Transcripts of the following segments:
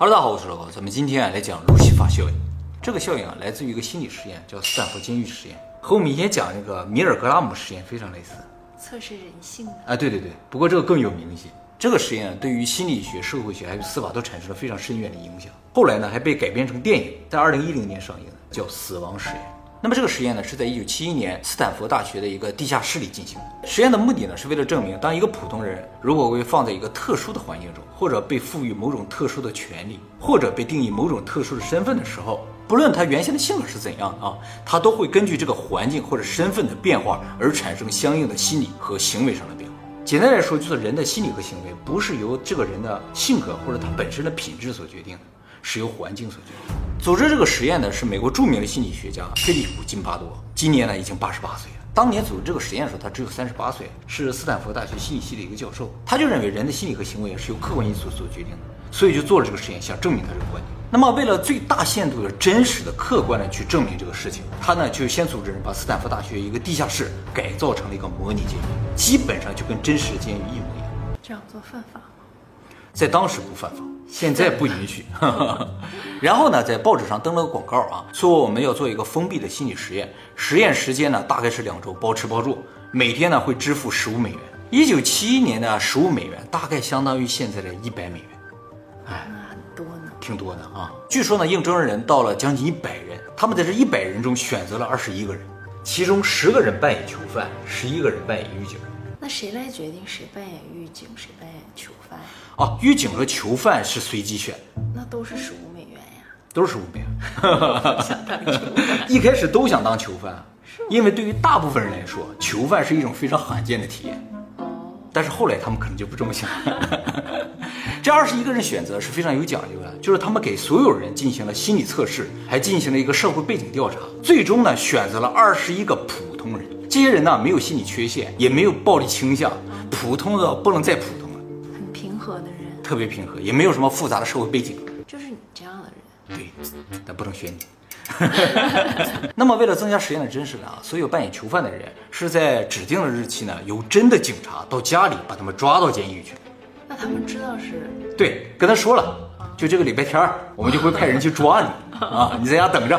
Hello，大家好，我是老高。咱们今天啊来讲路西法效应。这个效应啊来自于一个心理实验，叫斯坦福监狱实验，和我们以前讲那个米尔格拉姆实验非常类似。测试人性的。啊，对对对，不过这个更有名一些。这个实验对于心理学、社会学还有司法都产生了非常深远的影响。后来呢还被改编成电影，在二零一零年上映的，叫《死亡实验》。那么这个实验呢是在一九七一年斯坦福大学的一个地下室里进行的。实验的目的呢是为了证明，当一个普通人如果被放在一个特殊的环境中，或者被赋予某种特殊的权利，或者被定义某种特殊的身份的时候，不论他原先的性格是怎样的啊，他都会根据这个环境或者身份的变化而产生相应的心理和行为上的变化。简单来说，就是人的心理和行为不是由这个人的性格或者他本身的品质所决定的，是由环境所决定。组织这个实验的是美国著名的心理学家菲利普·金巴多，今年呢已经八十八岁了。当年组织这个实验的时候，他只有三十八岁，是斯坦福大学心理系的一个教授。他就认为人的心理和行为是由客观因素所决定的，所以就做了这个实验，想证明他这个观点。那么，为了最大限度的真实的、客观的去证明这个事情，他呢就先组织人把斯坦福大学一个地下室改造成了一个模拟监狱，基本上就跟真实的监狱一模一样。这样做犯法？在当时不犯法，现在不允许。然后呢，在报纸上登了个广告啊，说我们要做一个封闭的心理实验，实验时间呢大概是两周，包吃包住，每天呢会支付十五美元。一九七一年的十五美元大概相当于现在的一百美元，哎，那很多呢。挺多的啊。据说呢，应征人到了将近一百人，他们在这一百人中选择了二十一个人，其中十个人扮演囚犯，十一个人扮演狱警。那谁来决定谁扮演狱警，谁扮演囚犯哦？啊，狱警和囚犯是随机选的，那都是十五美元呀。都是十五美元。想当囚犯，一开始都想当囚犯，因为对于大部分人来说，囚犯是一种非常罕见的体验。哦，但是后来他们可能就不这么想。这二十一个人选择是非常有讲究的，就是他们给所有人进行了心理测试，还进行了一个社会背景调查，最终呢选择了二十一个普通人。这些人呢没有心理缺陷，也没有暴力倾向，普通的不能再普通了，很平和的人，特别平和，也没有什么复杂的社会背景。就是你这样的人。对，但不能选你。那么，为了增加实验的真实感啊，所有扮演囚犯的人是在指定的日期呢，由真的警察到家里把他们抓到监狱去。那他们知道是对，跟他说了，就这个礼拜天儿，我们就会派人去抓你 啊，你在家等着。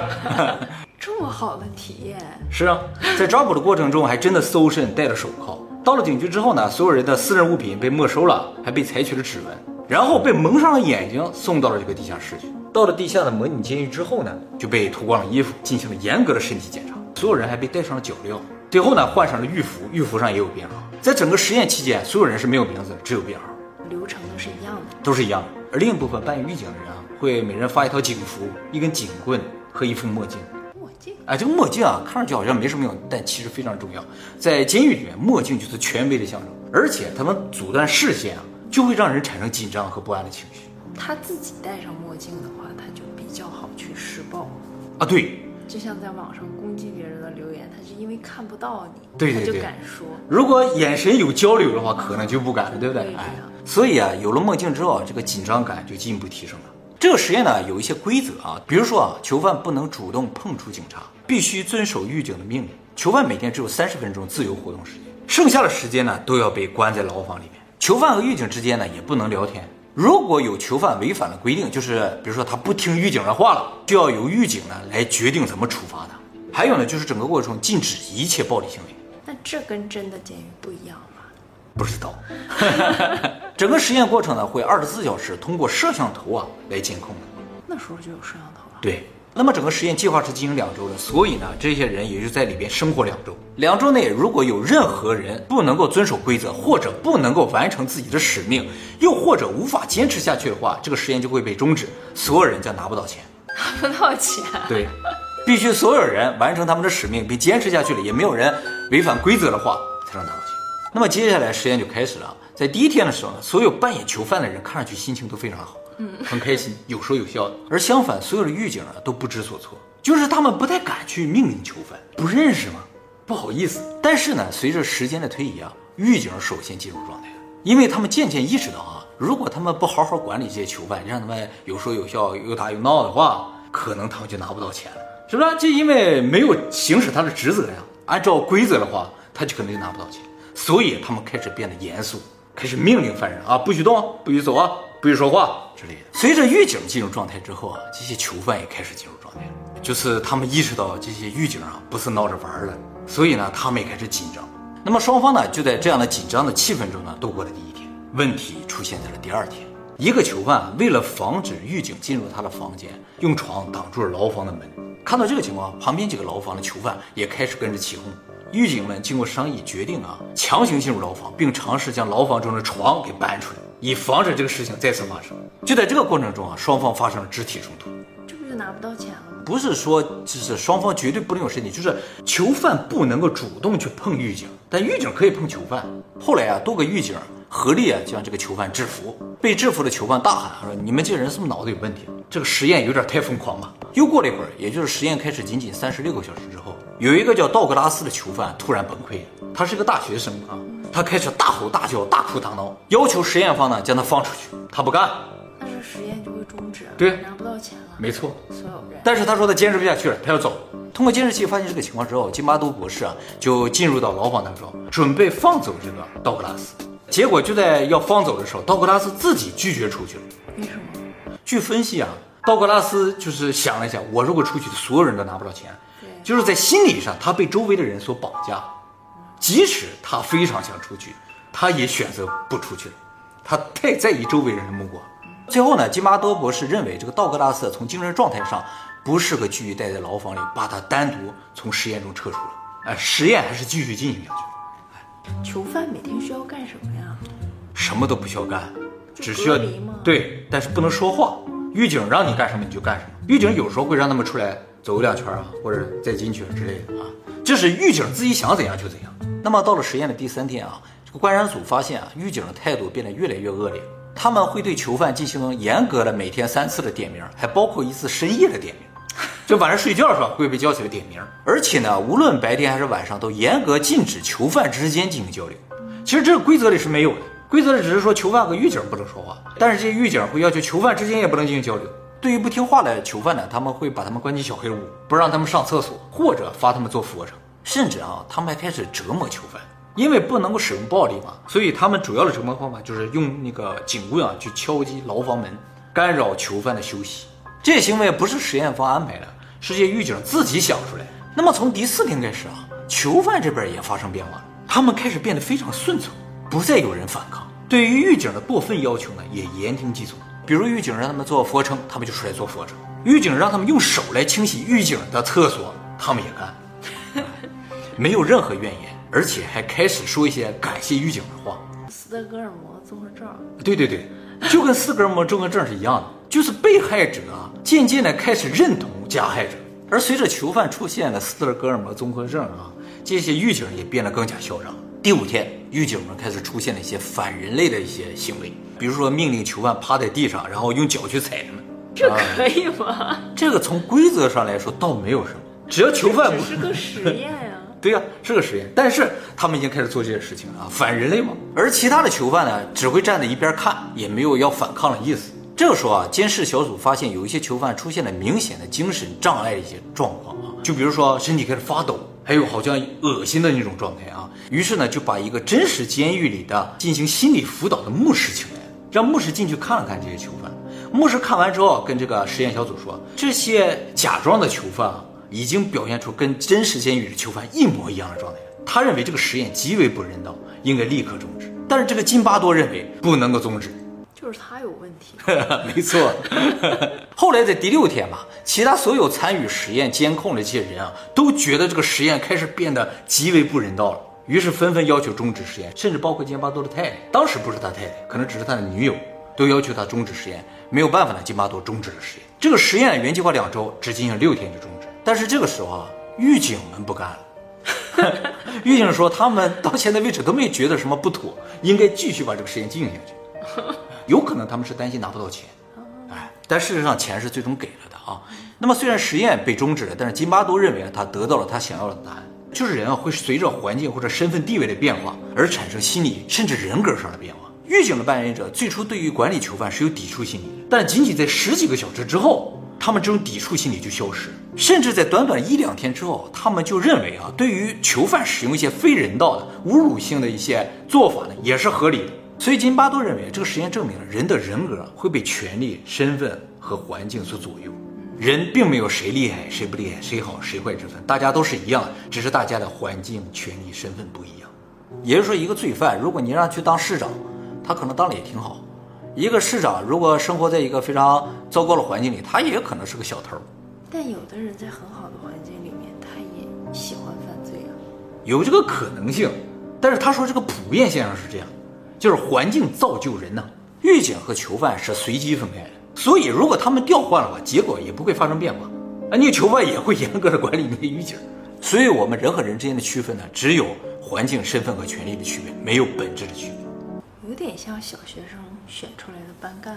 这么好的体验，是啊，在抓捕的过程中，还真的搜身戴了手铐。到了警局之后呢，所有人的私人物品被没收了，还被采取了指纹，然后被蒙上了眼睛，送到了这个地下室去。到了地下的模拟监狱之后呢，就被脱光了衣服，进行了严格的身体检查。所有人还被戴上了脚镣，最后呢换上了狱服，狱服上也有编号。在整个实验期间，所有人是没有名字，只有编号，流程都是一样的。都是一样的。而另一部分扮演狱警的人啊，会每人发一套警服、一根警棍和一副墨镜。啊，这个墨镜啊，看上去好像没什么用，但其实非常重要。在监狱里面，墨镜就是权威的象征，而且他们阻断视线啊，就会让人产生紧张和不安的情绪。他自己戴上墨镜的话，他就比较好去施暴。啊，对，就像在网上攻击别人的留言，他是因为看不到你，对对对他就敢说。如果眼神有交流的话，可能就不敢了，对不对对？哎，所以啊，有了墨镜之后啊，这个紧张感就进一步提升了。这个实验呢，有一些规则啊，比如说啊，囚犯不能主动碰触警察，必须遵守狱警的命令。囚犯每天只有三十分钟自由活动时间，剩下的时间呢，都要被关在牢房里面。囚犯和狱警之间呢，也不能聊天。如果有囚犯违反了规定，就是比如说他不听狱警的话了，就要由狱警呢来决定怎么处罚他。还有呢，就是整个过程中禁止一切暴力行为。那这跟真的监狱不一样吗？不知道。整个实验过程呢，会二十四小时通过摄像头啊来监控的。那时候就有摄像头了。对，那么整个实验计划是进行两周的，所以呢，这些人也就在里边生活两周。两周内，如果有任何人不能够遵守规则，或者不能够完成自己的使命，又或者无法坚持下去的话，这个实验就会被终止，所有人将拿不到钱。拿不到钱。对，必须所有人完成他们的使命并坚持下去了，也没有人违反规则的话，才能拿到钱。那么接下来实验就开始了。在第一天的时候呢，所有扮演囚犯的人看上去心情都非常好，嗯，很开心，有说有笑的。而相反，所有的狱警啊都不知所措，就是他们不太敢去命令囚犯，不认识嘛，不好意思。但是呢，随着时间的推移啊，狱警首先进入状态了，因为他们渐渐意识到啊，如果他们不好好管理这些囚犯，让他们有说有笑、又打又闹的话，可能他们就拿不到钱了，是不是？就因为没有行使他的职责呀，按照规则的话，他就可能就拿不到钱，所以他们开始变得严肃，开始命令犯人啊，不许动，不许走啊，不许说话，之类的。随着狱警进入状态之后啊，这些囚犯也开始进入状态，就是他们意识到这些狱警啊不是闹着玩的，所以呢，他们也开始紧张。那么双方呢就在这样的紧张的气氛中呢度过了第一天。问题出现在了第二天，一个囚犯为了防止狱警进入他的房间，用床挡住了牢房的门。看到这个情况，旁边几个牢房的囚犯也开始跟着起哄。狱警们经过商议，决定啊强行进入牢房，并尝试将牢房中的床给搬出来，以防止这个事情再次发生。就在这个过程中啊，双方发生了肢体冲突。这不就拿不到钱了吗？不是说就是双方绝对不能有身体，就是囚犯不能够主动去碰狱警，但狱警可以碰囚犯。后来啊，多个狱警合力啊将这个囚犯制服。被制服的囚犯大喊说：“你们这人是不是脑子有问题？这个实验有点太疯狂了。”又过了一会儿，也就是实验开始仅仅三十六个小时之后，有一个叫道格拉斯的囚犯突然崩溃了。他是个大学生啊，他开始大吼大叫、大哭大闹，要求实验方呢将他放出去。他不干，那是实验就会终止，对拿不到钱了，没错。所有人。但是他说他坚持不下去了，他要走。通过监视器发现这个情况之后，金巴多博士啊就进入到牢房当中，准备放走这个道格拉斯。结果就在要放走的时候，道格拉斯自己拒绝出去了。为什么？据分析啊，道格拉斯就是想了一下，我如果出去，所有人都拿不到钱，对就是在心理上他被周围的人所绑架，即使他非常想出去，他也选择不出去了，他太在意周围人的目光。最后呢，金巴多博士认为这个道格拉斯从精神状态上不适合继续待在牢房里，把他单独从实验中撤出了。哎，实验还是继续进行下去，囚犯每天需要干什么呀？什么都不需要干，只需要对，但是不能说话。狱警让你干什么你就干什么。狱警有时候会让他们出来走两圈啊，或者再进去之类的啊，这是狱警自己想怎样就怎样。那么到了实验的第三天啊，这个观察组发现啊，狱警的态度变得越来越恶劣，他们会对囚犯进行严格的每天三次的点名，还包括一次深夜的点名。就晚上睡觉的时候会被叫起来点名，而且呢，无论白天还是晚上，都严格禁止囚犯之间进行交流。其实这个规则里是没有的，规则里只是说囚犯和狱警不能说话，但是这些狱警会要求囚犯之间也不能进行交流。对于不听话的囚犯呢，他们会把他们关进小黑屋，不让他们上厕所，或者罚他们做俯卧撑，甚至啊，他们还开始折磨囚犯。因为不能够使用暴力嘛，所以他们主要的折磨方法就是用那个警棍啊去敲击牢房门，干扰囚犯的休息。这些行为不是实验方安排的，是这些狱警自己想出来的。那么从第四天开始啊，囚犯这边也发生变化了，他们开始变得非常顺从，不再有人反抗。对于狱警的过分要求呢，也言听计从。比如狱警让他们做俯卧撑，他们就出来做俯卧撑；狱警让他们用手来清洗狱警的厕所，他们也干，没有任何怨言，而且还开始说一些感谢狱警的话。斯德哥尔摩综合症，对对对，就跟斯德哥尔摩综合症是一样的，就是被害者啊，渐渐的开始认同加害者，而随着囚犯出现了斯德哥尔摩综合症啊，这些狱警也变得更加嚣张。第五天，狱警们开始出现了一些反人类的一些行为，比如说命令囚犯趴在地上，然后用脚去踩他们。这可以吗？这个从规则上来说倒没有什么，只要囚犯不是个实验呀、对呀、是个实验，但是他们已经开始做这些事情了啊，反人类嘛。而其他的囚犯呢，只会站在一边看，也没有要反抗的意思。这个时候啊，监视小组发现有一些囚犯出现了明显的精神障碍的一些状况啊，就比如说身体开始发抖，还有好像恶心的那种状态啊。于是呢，就把一个真实监狱里的进行心理辅导的牧师请来，让牧师进去看了看这些囚犯。牧师看完之后，跟这个实验小组说，这些假装的囚犯啊，已经表现出跟真实监狱的囚犯一模一样的状态。他认为这个实验极为不人道，应该立刻终止。但是这个津巴多认为不能够终止。就是他有问题。没错。后来在第六天吧，其他所有参与实验监控的这些人啊，都觉得这个实验开始变得极为不人道了，于是纷纷要求终止实验，甚至包括津巴多的太太，当时不是他太太，可能只是他的女友，都要求他终止实验。没有办法呢，津巴多终止了实验。这个实验原计划两周，只进行六天就终止。但是这个时候啊，狱警们不干了。狱警说，他们到现在为止都没觉得什么不妥，应该继续把这个实验进行下去。有可能他们是担心拿不到钱，哎，但事实上钱是最终给了的啊。那么虽然实验被终止了，但是津巴多认为啊他得到了他想要的答案，就是人啊会随着环境或者身份地位的变化而产生心理甚至人格上的变化。狱警的扮演者最初对于管理囚犯是有抵触心理，但仅仅在十几个小时之后，他们这种抵触心理就消失，甚至在短短一两天之后，他们就认为啊，对于囚犯使用一些非人道的、侮辱性的一些做法呢，也是合理的。所以金巴多认为，这个实验证明了人的人格会被权力、身份和环境所左右。人并没有谁厉害谁不厉害，谁好谁坏之分，大家都是一样的，只是大家的环境、权利、身份不一样。也就是说，一个罪犯，如果你让他去当市长，他可能当的也挺好；一个市长如果生活在一个非常糟糕的环境里，他也可能是个小偷。但有的人在很好的环境里面，他也喜欢犯罪啊。有这个可能性，但是他说这个普遍现象是这样，就是环境造就人呢。狱警和囚犯是随机分开的。所以，如果他们调换了话，结果也不会发生变化。啊，你囚犯也会严格的管理你的狱警。所以，我们人和人之间的区分呢，只有环境、身份和权利的区别，没有本质的区别。有点像小学生选出来的班干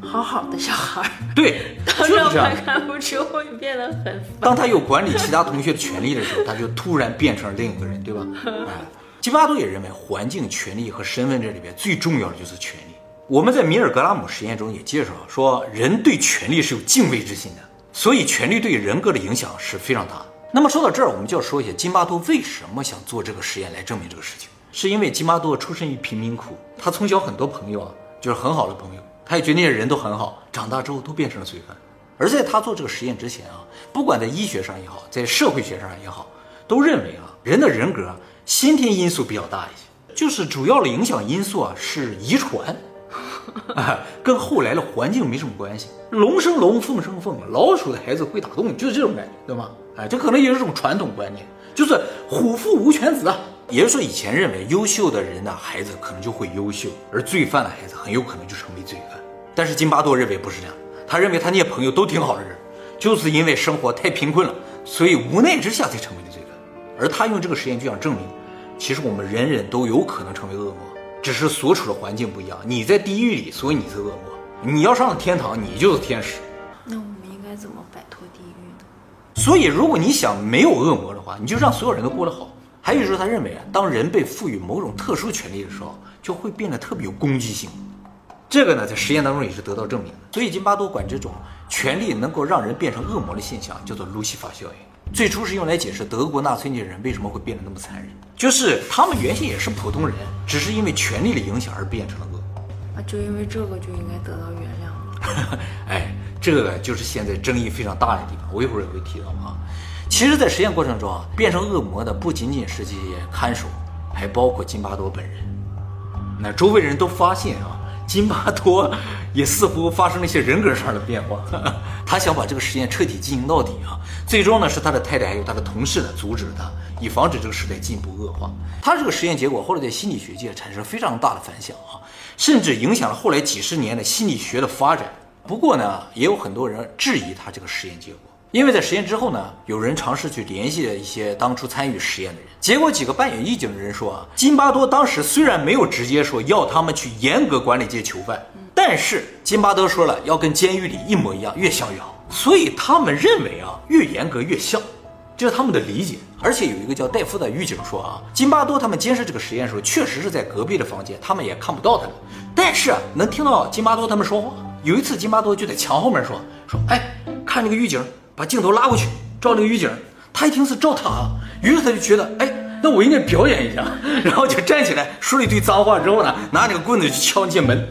部，好好的小孩儿，对，当上班干部之后会变得很。当他有管理其他同学的权利的时候，他就突然变成了另一个人，对吧？哎，基巴多也认为，环境、权利和身份这里边最重要的就是权利。我们在米尔格拉姆实验中也介绍说，人对权力是有敬畏之心的，所以权力对人格的影响是非常大的。那么说到这儿，我们就要说一下金巴多为什么想做这个实验来证明这个事情，是因为金巴多出身于贫民窟，他从小很多朋友啊，就是很好的朋友，他也觉得那些人都很好，长大之后都变成了罪犯。而在他做这个实验之前啊，不管在医学上也好，在社会学上也好，都认为啊，人的人格先天因素比较大一些，就是主要的影响因素啊是遗传。跟后来的环境没什么关系。龙生龙，凤生凤，老鼠的孩子会打洞，就是这种感觉，对吗？哎，这可能也是种传统观念，就是虎父无犬子啊。也就是说，以前认为优秀的人的孩子可能就会优秀，而罪犯的孩子很有可能就成为罪犯。但是金巴多认为不是这样，他认为他那些朋友都挺好的人，就是因为生活太贫困了，所以无奈之下才成为的罪犯。而他用这个实验就想证明，其实我们人人都有可能成为恶魔。只是所处的环境不一样，你在地狱里，所以你是恶魔；你要上了天堂，你就是天使。那我们应该怎么摆脱地狱呢？所以，如果你想没有恶魔的话，你就让所有人都过得好。还有就是，他认为啊，当人被赋予某种特殊权利的时候，就会变得特别有攻击性。这个呢，在实验当中也是得到证明的。所以，金巴多管这种权利能够让人变成恶魔的现象叫做路西法效应。最初是用来解释德国纳粹那些人为什么会变得那么残忍，就是他们原先也是普通人，只是因为权力的影响而变成了恶。啊，就因为这个就应该得到原谅。哎，这个就是现在争议非常大的地方，我一会儿也会提到啊。其实，在实验过程中啊，变成恶魔的不仅仅是这些看守，还包括金巴多本人。那周围人都发现啊。金巴多也似乎发生了一些人格上的变化，他想把这个实验彻底进行到底啊！最终呢，是他的太太还有他的同事呢阻止了他，以防止这个时代进一步恶化。他这个实验结果后来在心理学界产生非常大的反响啊，甚至影响了后来几十年的心理学的发展。不过呢，也有很多人质疑他这个实验结果。因为在实验之后呢，有人尝试去联系了一些当初参与实验的人，结果几个扮演狱警的人说啊，金巴多当时虽然没有直接说要他们去严格管理这些囚犯，但是金巴多说了要跟监狱里一模一样，越像越好，所以他们认为啊，越严格越像，这是他们的理解。而且有一个叫戴夫的狱警说啊，金巴多他们监视这个实验的时候，确实是在隔壁的房间，他们也看不到他们，但是能听到金巴多他们说话。有一次，金巴多就在墙后面说说，哎，看这个狱警。把镜头拉过去照那个狱警，他一听是照他，于是他就觉得，哎，那我应该表演一下，然后就站起来说了一堆脏话之后呢，拿那个棍子去敲进门。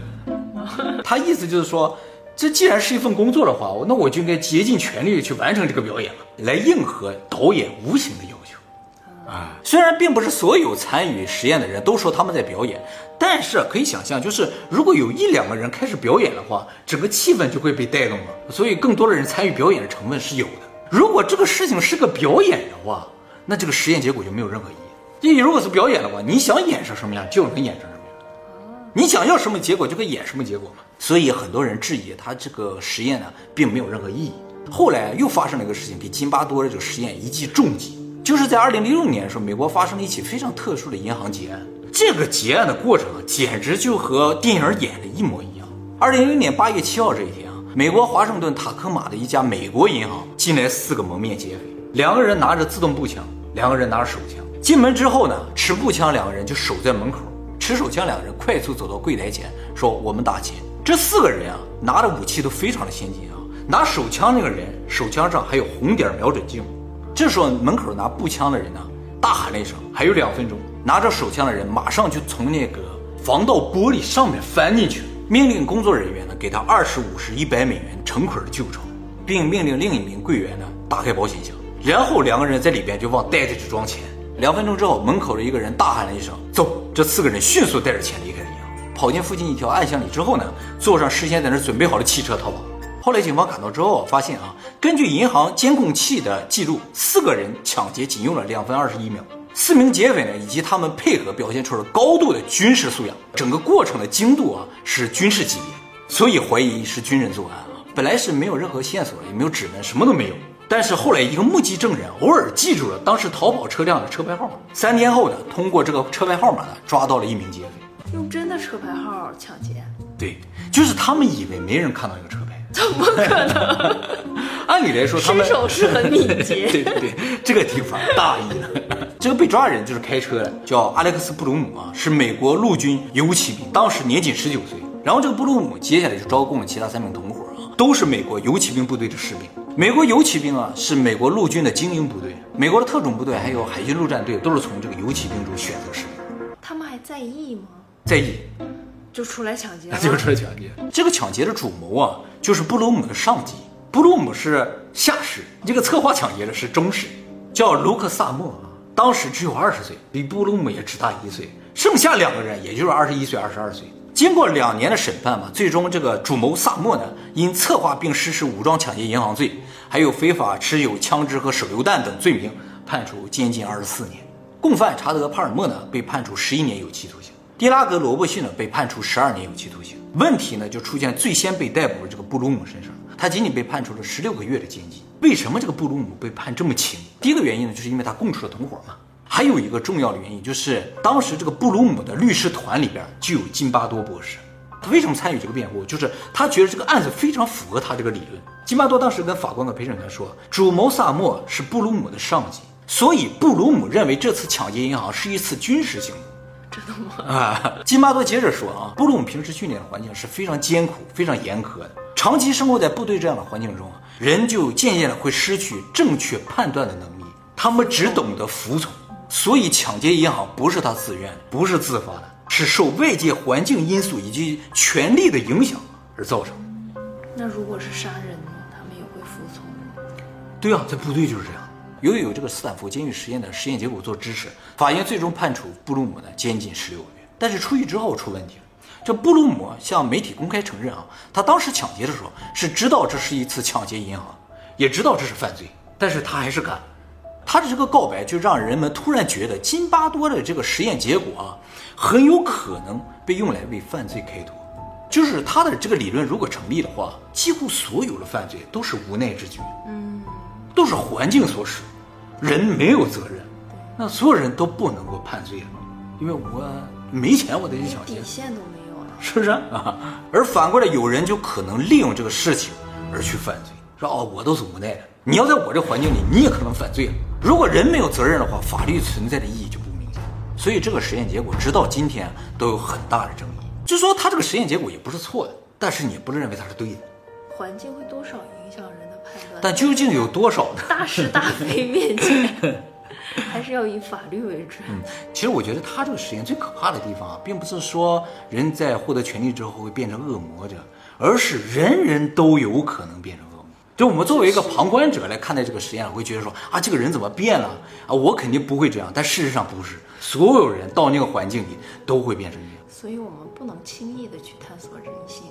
他意思就是说，这既然是一份工作的话，那我就应该竭尽全力去完成这个表演了，来应和导演无形的要求。啊，虽然并不是所有参与实验的人都说他们在表演，但是可以想象，就是如果有一两个人开始表演的话，整个气氛就会被带动了。所以更多的人参与表演的成分是有的。如果这个事情是个表演的话，那这个实验结果就没有任何意义。你如果是表演的话，你想演成什么样就能演成什么样，你想要什么结果就可以演什么结果嘛。所以很多人质疑他这个实验呢，并没有任何意义。后来又发生了一个事情，给津巴多的这个实验一记重击。就是在二零零六年的时候，美国发生了一起非常特殊的银行劫案。这个劫案的过程啊，简直就和电影演的一模一样。二零零六年八月七号这一天啊，美国华盛顿塔科马的一家美国银行进来四个蒙面劫匪，两个人拿着自动步枪，两个人拿着手枪。进门之后呢，持步枪两个人就守在门口，持手枪两个人快速走到柜台前，说我们打劫。这四个人啊，拿的武器都非常的先进啊。拿手枪那个人手枪上还有红点瞄准镜。这时候，门口拿步枪的人呢，大喊了一声：“还有两分钟！”拿着手枪的人马上就从那个防盗玻璃上面翻进去，命令工作人员呢给他二十五十一百美元成捆的旧钞，并命令另一名柜员呢打开保险箱，然后两个人在里边就往袋子里装钱。两分钟之后，门口的一个人大喊了一声“走”，这四个人迅速带着钱离开了银行，跑进附近一条暗巷里之后呢，坐上事先在那准备好的汽车逃跑。后来警方赶到之后发现啊，根据银行监控器的记录，四个人抢劫仅用了两分二十一秒。四名劫匪呢，以及他们配合表现出了高度的军事素养，整个过程的精度啊是军事级别，所以怀疑是军人作案啊。本来是没有任何线索，也没有指纹，什么都没有。但是后来一个目击证人偶尔记住了当时逃跑车辆的车牌号码，三天后呢，通过这个车牌号码呢，抓到了一名劫匪。用真的车牌号抢劫？对，就是他们以为没人看到这个车牌，怎么可能？按理来说他们失手是很敏捷。对对对，这个地方大意了。这个被抓人就是开车的，叫阿莱克斯·布鲁姆啊，是美国陆军游骑兵，当时年仅十九岁。然后这个布鲁姆接下来就招供了其他三名同伙啊，都是美国游骑兵部队的士兵。美国游骑兵啊，是美国陆军的精英部队，美国的特种部队还有海军陆战队都是从这个游骑兵中选择士兵。他们还在意吗？在意，就出来抢劫了？就出来抢劫。这个抢劫的主谋啊，就是布鲁姆的上级。布鲁姆是下士，这个策划抢劫的是中士，叫卢克萨默啊，当时只有二十岁，比布鲁姆也只大一岁。剩下两个人也就是二十一岁、二十二岁。经过两年的审判嘛，最终这个主谋萨默呢，因策划并实施武装抢劫银行罪，还有非法持有枪支和手榴弹等罪名，判处监禁二十四年。共犯查德·帕尔默呢，被判处十一年有期徒刑。迪拉格·罗伯逊呢，被判处十二年有期徒刑。问题呢，就出现最先被逮捕的这个布鲁姆身上，他仅仅被判处了十六个月的监禁。为什么这个布鲁姆被判这么轻？第一个原因呢，就是因为他供出了同伙嘛。还有一个重要的原因，就是当时这个布鲁姆的律师团里边就有金巴多博士。他为什么参与这个辩护？就是他觉得这个案子非常符合他这个理论。金巴多当时跟法官和陪审团说，主谋萨默是布鲁姆的上级，所以布鲁姆认为这次抢劫银行是一次军事行动。真的吗？啊，金巴多接着说啊，布鲁姆平时训练的环境是非常艰苦、非常严苛的，长期生活在部队这样的环境中，人就渐渐的会失去正确判断的能力，他们只懂得服从。所以抢劫银行不是他自愿，不是自发的，是受外界环境因素以及权力的影响而造成。那如果是杀人呢？他们也会服从？对啊，在部队就是这样。由于有这个斯坦福监狱实验的实验结果做支持，法院最终判处布鲁姆呢监禁十六个月。但是出狱之后出问题了，这布鲁姆向媒体公开承认啊，他当时抢劫的时候是知道这是一次抢劫银行，也知道这是犯罪，但是他还是干。他的这个告白就让人们突然觉得津巴多的这个实验结果啊，很有可能被用来为犯罪开脱。就是他的这个理论如果成立的话，几乎所有的犯罪都是无奈之举，嗯，都是环境所使，人没有责任，那所有人都不能够判罪了，因为我没钱，我得去抢劫，底线都没有了，是不是？啊？而反过来，有人就可能利用这个事情而去犯罪，说哦，我都是无奈的，你要在我这环境里，你也可能犯罪了。如果人没有责任的话，法律存在的意义就不明显。所以这个实验结果直到今天都有很大的争议。就说他这个实验结果也不是错的，但是你不能认为它是对的。环境会多少影响人的判断？但究竟有多少呢？大是大非面前，还是要以法律为准。嗯，其实我觉得他这个实验最可怕的地方啊，并不是说人在获得权利之后会变成恶魔者，而是人人都有可能变成。就我们作为一个旁观者来看待这个实验，我会觉得说啊，这个人怎么变了啊？我肯定不会这样，但事实上不是，所有人到那个环境里都会变成这样。所以我们不能轻易的去探索人性。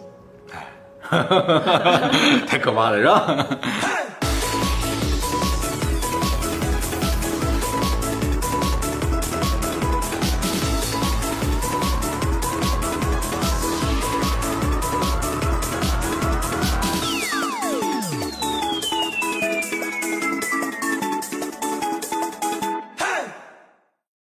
哎，太可怕了，是吧？